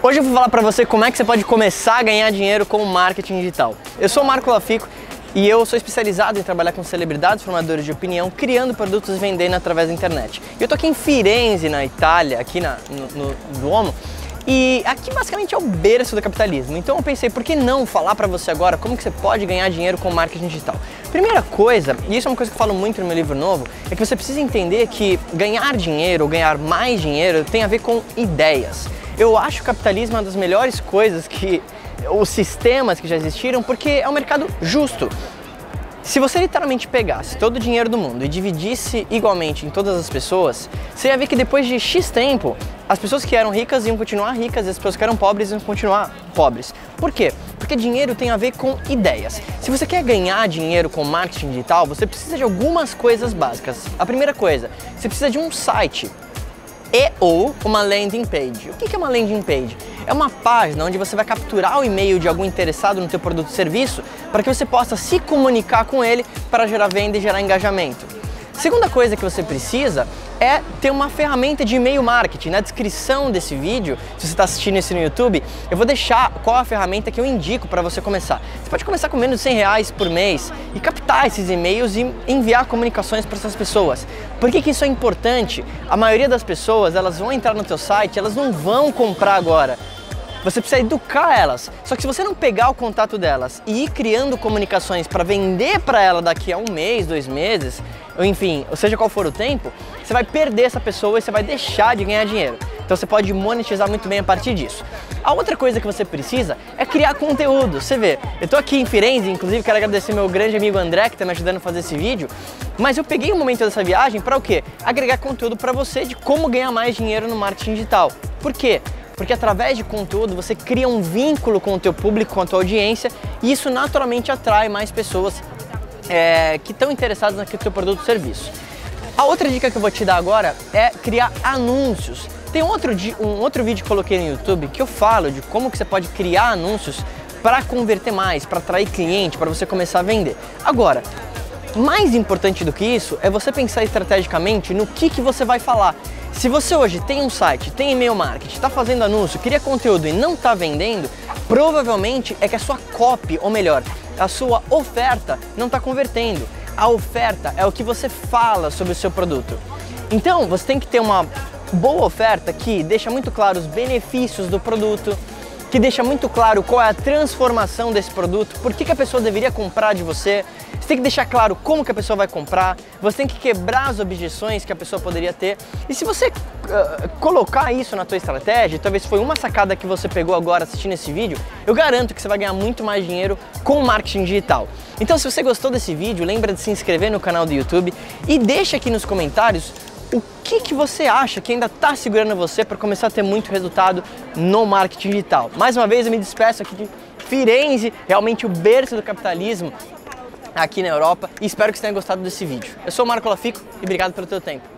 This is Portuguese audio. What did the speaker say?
Hoje eu vou falar para você como é que você pode começar a ganhar dinheiro com marketing digital. Eu sou o Marco Lafico e eu sou especializado em trabalhar com celebridades, formadores de opinião, criando produtos e vendendo através da internet. Eu tô aqui em Firenze, na Itália, aqui na, no, no Duomo, e aqui basicamente é o berço do capitalismo. Então eu pensei, por que não falar para você agora como que você pode ganhar dinheiro com marketing digital? Primeira coisa, e isso é uma coisa que eu falo muito no meu livro novo, é que você precisa entender que ganhar dinheiro ou ganhar mais dinheiro tem a ver com ideias. Eu acho o capitalismo uma das melhores coisas que os sistemas que já existiram, porque é um mercado justo. Se você literalmente pegasse todo o dinheiro do mundo e dividisse igualmente em todas as pessoas, você ia ver que depois de X tempo, as pessoas que eram ricas iam continuar ricas e as pessoas que eram pobres iam continuar pobres. Por quê? Porque dinheiro tem a ver com ideias. Se você quer ganhar dinheiro com marketing digital, você precisa de algumas coisas básicas. A primeira coisa, você precisa de um site e ou uma landing page. O que é uma landing page? É uma página onde você vai capturar o e-mail de algum interessado no teu produto ou serviço para que você possa se comunicar com ele para gerar venda e gerar engajamento. Segunda coisa que você precisa é ter uma ferramenta de e-mail marketing. Na descrição desse vídeo, se você está assistindo isso no YouTube, eu vou deixar qual a ferramenta que eu indico para você começar. Você pode começar com menos de 100 reais por mês e captar esses e-mails e enviar comunicações para essas pessoas. Por que, que isso é importante? A maioria das pessoas, elas vão entrar no teu site, elas não vão comprar agora. Você precisa educar elas. Só que se você não pegar o contato delas e ir criando comunicações para vender para ela daqui a um mês, dois meses, enfim, seja qual for o tempo, você vai perder essa pessoa e você vai deixar de ganhar dinheiro. Então você pode monetizar muito bem a partir disso. A outra coisa que você precisa é criar conteúdo. Você vê, eu estou aqui em Firenze, inclusive quero agradecer meu grande amigo André que está me ajudando a fazer esse vídeo, mas eu peguei um momento dessa viagem para o quê? Agregar conteúdo para você de como ganhar mais dinheiro no marketing digital. Por quê? Porque através de conteúdo você cria um vínculo com o teu público, com a tua audiência e isso naturalmente atrai mais pessoas é, que estão interessadas naquele teu produto ou serviço. A outra dica que eu vou te dar agora é criar anúncios. Tem outro, um outro vídeo que coloquei no YouTube que eu falo de como que você pode criar anúncios para converter mais, para atrair cliente, para você começar a vender. Agora, mais importante do que isso é você pensar estrategicamente no que, que você vai falar. Se você hoje tem um site, tem e-mail marketing, está fazendo anúncio, cria conteúdo e não está vendendo, provavelmente é que a sua copy, ou melhor, a sua oferta não está convertendo. A oferta é o que você fala sobre o seu produto. Então você tem que ter uma boa oferta que deixa muito claro os benefícios do produto, que deixa muito claro qual é a transformação desse produto, por que, que a pessoa deveria comprar de você. Você tem que deixar claro como que a pessoa vai comprar, você tem que quebrar as objeções que a pessoa poderia ter. E se você uh, colocar isso na tua estratégia, talvez foi uma sacada que você pegou agora assistindo esse vídeo, eu garanto que você vai ganhar muito mais dinheiro com marketing digital. Então se você gostou desse vídeo, lembra de se inscrever no canal do YouTube e deixa aqui nos comentários o que, que você acha que ainda está segurando você para começar a ter muito resultado no marketing digital. Mais uma vez eu me despeço aqui de Firenze, realmente o berço do capitalismo aqui na Europa e espero que você tenha gostado desse vídeo. Eu sou o Marco Lafico e obrigado pelo teu tempo.